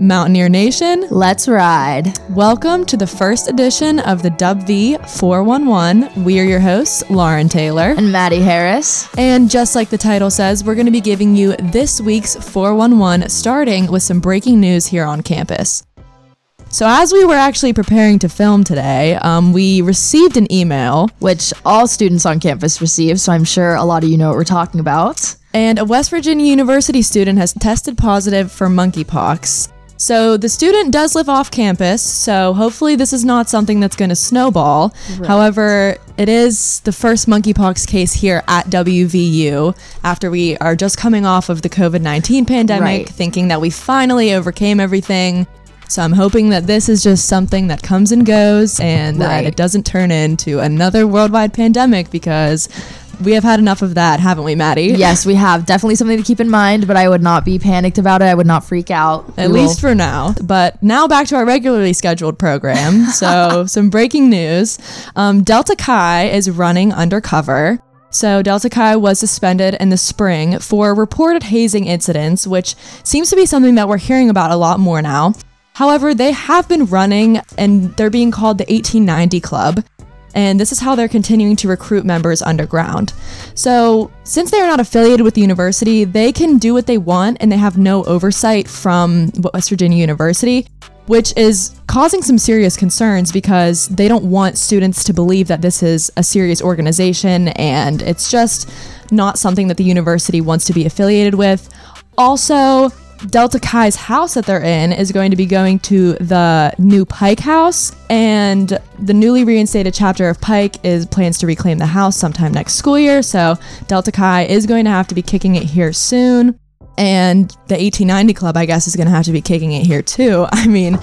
Mountaineer Nation, Let's ride. welcome to the first edition of the Dub V 411. We are your hosts, Lauren Taylor. And Maddie Harris. And just like the title says, we're going to be giving you this week's 411, starting with some breaking news here on campus. So, as we were actually preparing to film today, um, we received an email, Which all students on campus receive, so I'm sure a lot of you know what we're talking about. and a West Virginia University student has tested positive for monkeypox. So, the student does live off campus, so hopefully, this is not something that's going to snowball. However, it is the first monkeypox case here at WVU after we are just coming off of the COVID 19 pandemic, Right. thinking that we finally overcame everything. So I'm hoping that this is just something that comes and goes and that it doesn't turn into another worldwide pandemic because we have had enough of that, haven't we, Maddie? Yes, we have definitely something to keep in mind, but I would not be panicked about it. I would not freak out. At We least will- for now. But now back to our regularly scheduled program. So, some breaking news um, Delta Chi is running undercover. So, Delta Chi was suspended in the spring for reported hazing incidents, which seems to be something that we're hearing about a lot more now. However, they have been running and they're being called the 1890 Club. And this is how they're continuing to recruit members underground. So, since they are not affiliated with the university, they can do what they want and they have no oversight from West Virginia University, which is causing some serious concerns because they don't want students to believe that this is a serious organization and it's just not something that the university wants to be affiliated with. Also, Delta Chi's house that they're in is going to be going to the new Pike House, and the newly reinstated chapter of Pike is plans to reclaim the house sometime next school year. So Delta Chi is going to have to be kicking it here soon. And the 1890 Club, I guess, is going to have to be kicking it here too. I mean,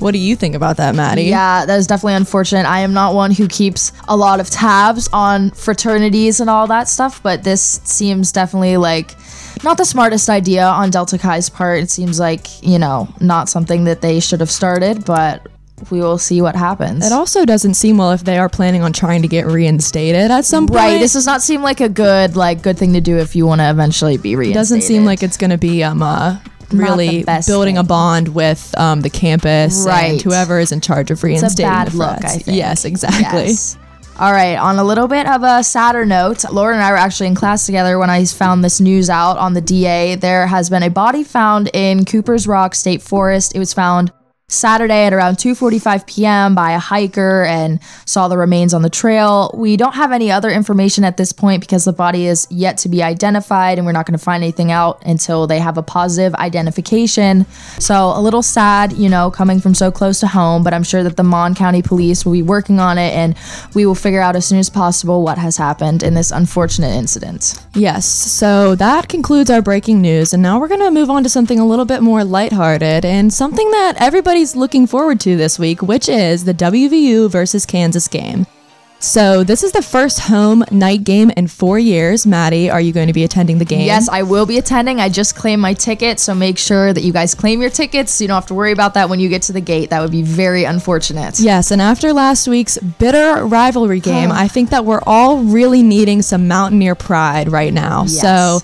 what do you think about that, Maddie? Yeah, that is definitely unfortunate. I am not one who keeps a lot of tabs on fraternities and all that stuff, but this seems definitely like not the smartest idea on Delta Chi's part. It seems like, you know, not something that they should have started, but we will see what happens. It also doesn't seem well if they are planning on trying to get reinstated at some point. Right. This does not seem like a good like good thing to do if you want to eventually be reinstated. It doesn't seem like it's going to be um uh, really building a bond with um the campus Right. and whoever is in charge of reinstating bad the look. I think. Yes, exactly. Yes. All right, on a little bit of a sadder note, Laura and I were actually in class together when I found this news out on the DA. There has been a body found in Cooper's Rock State Forest. It was found Saturday at around 2:45 p.m. by a hiker and saw the remains on the trail. We don't have any other information at this point because the body is yet to be identified and we're not going to find anything out until they have a positive identification. So, a little sad, you know, coming from so close to home, but I'm sure that the Mon County Police will be working on it and we will figure out as soon as possible what has happened in this unfortunate incident. Yes. So that concludes our breaking news, and now we're going to move on to something a little bit more lighthearted and something that everybody's looking forward to this week, which is the WVU versus Kansas game. So this is the first home night game in four years. Maddie, are you going to be attending the game? Yes, I will be attending. I just claimed my ticket, so make sure that you guys claim your tickets so you don't have to worry about that when you get to the gate. That would be very unfortunate. Yes, and after last week's bitter rivalry game, I think that we're all really needing some Mountaineer pride right now. Yes. So,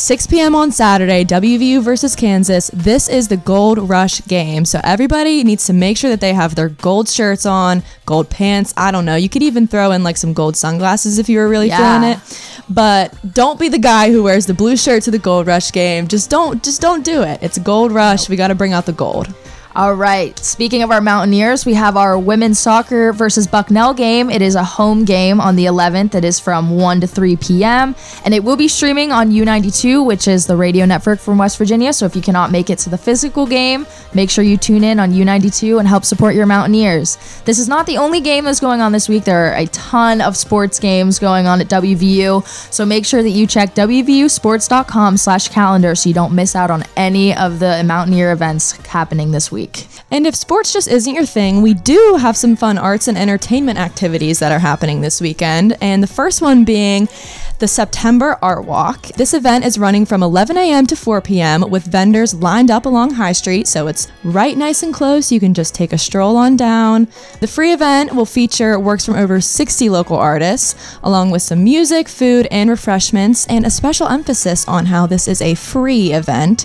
6 p.m. on Saturday, WVU versus Kansas. This is the Gold Rush game. So, everybody needs to make sure that they have their gold shirts on, gold pants. I don't know. You could even throw in like some gold sunglasses if you were really Yeah. feeling it. But don't be the guy who wears the blue shirt to the Gold Rush game. Just don't just don't do it. It's Gold Rush. We got to bring out the gold. All right. Speaking of our Mountaineers, we have our women's soccer versus Bucknell game. It is a home game on the 11th. It is from 1 to 3 p.m. And it will be streaming on U92, which is the radio network from West Virginia. So if you cannot make it to the physical game, make sure you tune in on U92 and help support your Mountaineers. This is not the only game that's going on this week. There are a ton of sports games going on at WVU. So make sure that you check WVUsports.com slash calendar so you don't miss out on any of the Mountaineer events happening this week. And if sports just isn't your thing, we do have some fun arts and entertainment activities that are happening this weekend. And the first one being the September Art Walk. This event is running from 11 a.m. to 4 p.m. with vendors lined up along High Street, so it's right nice and close. You can just take a stroll on down. The free event will feature works from over 60 local artists, along with some music, food, and refreshments, and a special emphasis on how this is a free event.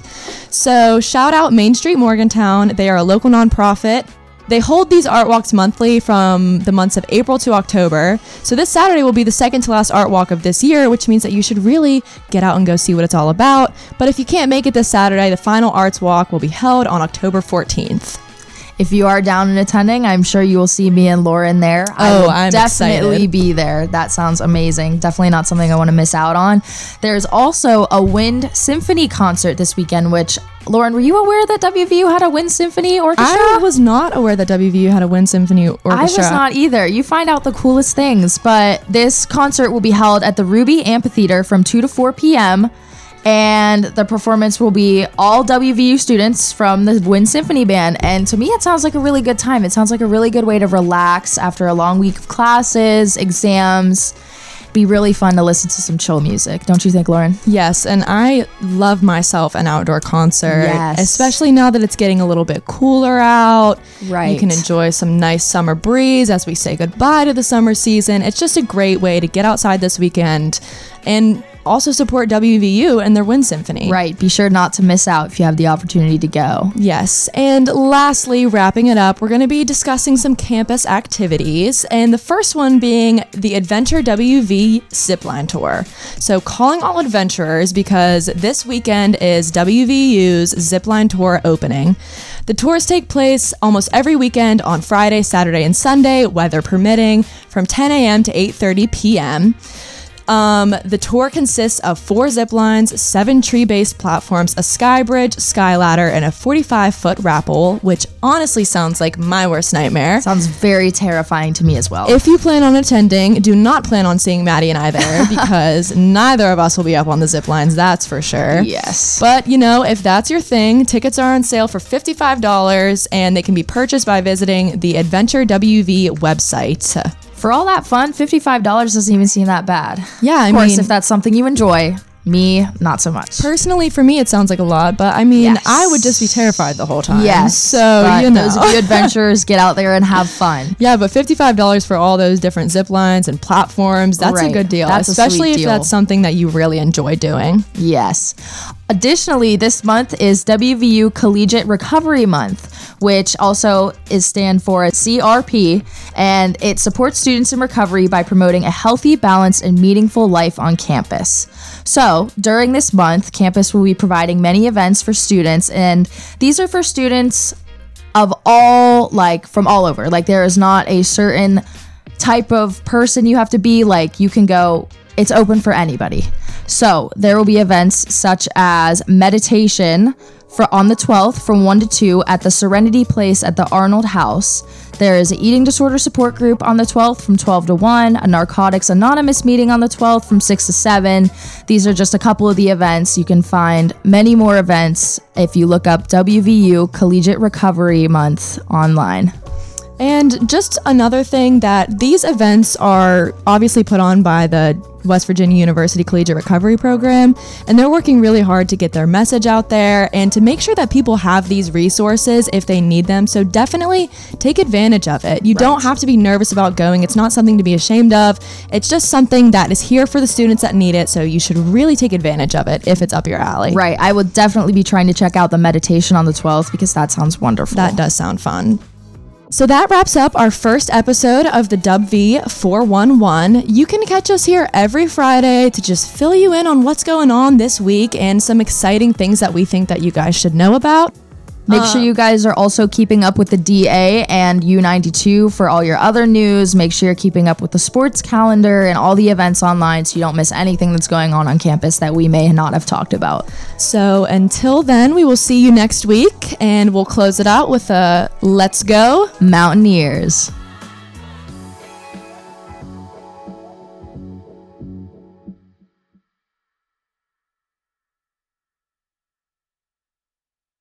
So, shout out Main Street Morgantown. They are a local nonprofit. They hold these art walks monthly from the months of April to October. So this Saturday will be the second to last art walk of this year, which means that you should really get out and go see what it's all about. But if you can't make it this Saturday, the final arts walk will be held on October 14th. If you are down and attending, I'm sure you will see me and Lauren there. I Oh, I'm definitely excited. be there. That sounds amazing. Definitely not something I want to miss out on. There's also a wind symphony concert this weekend, which Lauren, were you aware that WVU had a wind symphony orchestra? I was not aware that WVU had a wind symphony orchestra. I was not either. You find out the coolest things, but this concert will be held at the Ruby Amphitheater from 2 to 4 p.m. And the performance will be all WVU students from the Wind Symphony Band. And to me, it sounds like a really good time. It sounds like a really good way to relax after a long week of classes, exams. Be really fun to listen to some chill music. Don't you think, Lauren? Yes, and I love myself an outdoor concert, Yes. especially now that it's getting a little bit cooler out. Right. You can enjoy some nice summer breeze as we say goodbye to the summer season. It's just a great way to get outside this weekend and also support WVU and their Wind Symphony. Right. Be sure not to miss out if you have the opportunity to go. Yes. And lastly, wrapping it up, we're going to be discussing some campus activities. And the first one being the Adventure WV Zipline Tour. So, calling all adventurers because this weekend is WVU's Zipline Tour opening. The tours take place almost every weekend on Friday, Saturday, and Sunday, weather permitting, from 10 a.m. to 8:30 p.m. Um, the tour consists of four zip lines, seven tree-based platforms, a sky bridge, sky ladder, and a 45-foot rappel, which honestly sounds like my worst nightmare. Sounds very terrifying to me as well. If you plan on attending, do not plan on seeing Maddie and I there because neither of us will be up on the zip lines, that's for sure. yes. But you know, if that's your thing, tickets are on sale for $55 and they can be purchased by visiting the Adventure WV website. For all that fun, $55 doesn't even seem that bad. Yeah, I Of course, mean, if that's something you enjoy, me, not so much. Personally, for me, it sounds like a lot, but I mean, Yes. I would just be terrified the whole time. Yes. So, you know. those of you adventurers, get out there and have fun. yeah, but $55 for all those different zip lines and platforms, that's a good deal. That's especially if deal. that's something that you really enjoy doing. Yes. Additionally, this month is WVU Collegiate Recovery Month, which also is stand for CRP, and it supports students in recovery by promoting a healthy, balanced, and meaningful life on campus. So, during this month, campus will be providing many events for students, and these are for students of all like from all over. Like there is not a certain type of person you have to be. Like you can go, it's open for anybody. So there will be events such as meditation for on the 12th from 1 to 2 at the Serenity Place at the Arnold House. There is an eating disorder support group on the 12th from 12 to 1, a Narcotics Anonymous meeting on the 12th from 6 to 7. These are just a couple of the events. You can find many more events if you look up WVU Collegiate Recovery Month online. And just another thing that these events are obviously put on by the West Virginia University Collegiate Recovery Program, and they're working really hard to get their message out there and to make sure that people have these resources if they need them. So definitely take advantage of it. You don't have to be nervous about going. It's not something to be ashamed of. It's just something that is here for the students that need it. So you should really take advantage of it if it's up your alley. Right. I would definitely be trying to check out the meditation on the 12th because that sounds wonderful. That does sound fun. So that wraps up our first episode of the Dub V 411. You can catch us here every Friday to just fill you in on what's going on this week and some exciting things that we think that you guys should know about. Make sure uh, you guys are also keeping up with the DA and U92 for all your other news. Make sure you're keeping up with the sports calendar and all the events online so you don't miss anything that's going on on campus that we may not have talked about. So until then, we will see you next week and we'll close it out with a let's go. Mountaineers.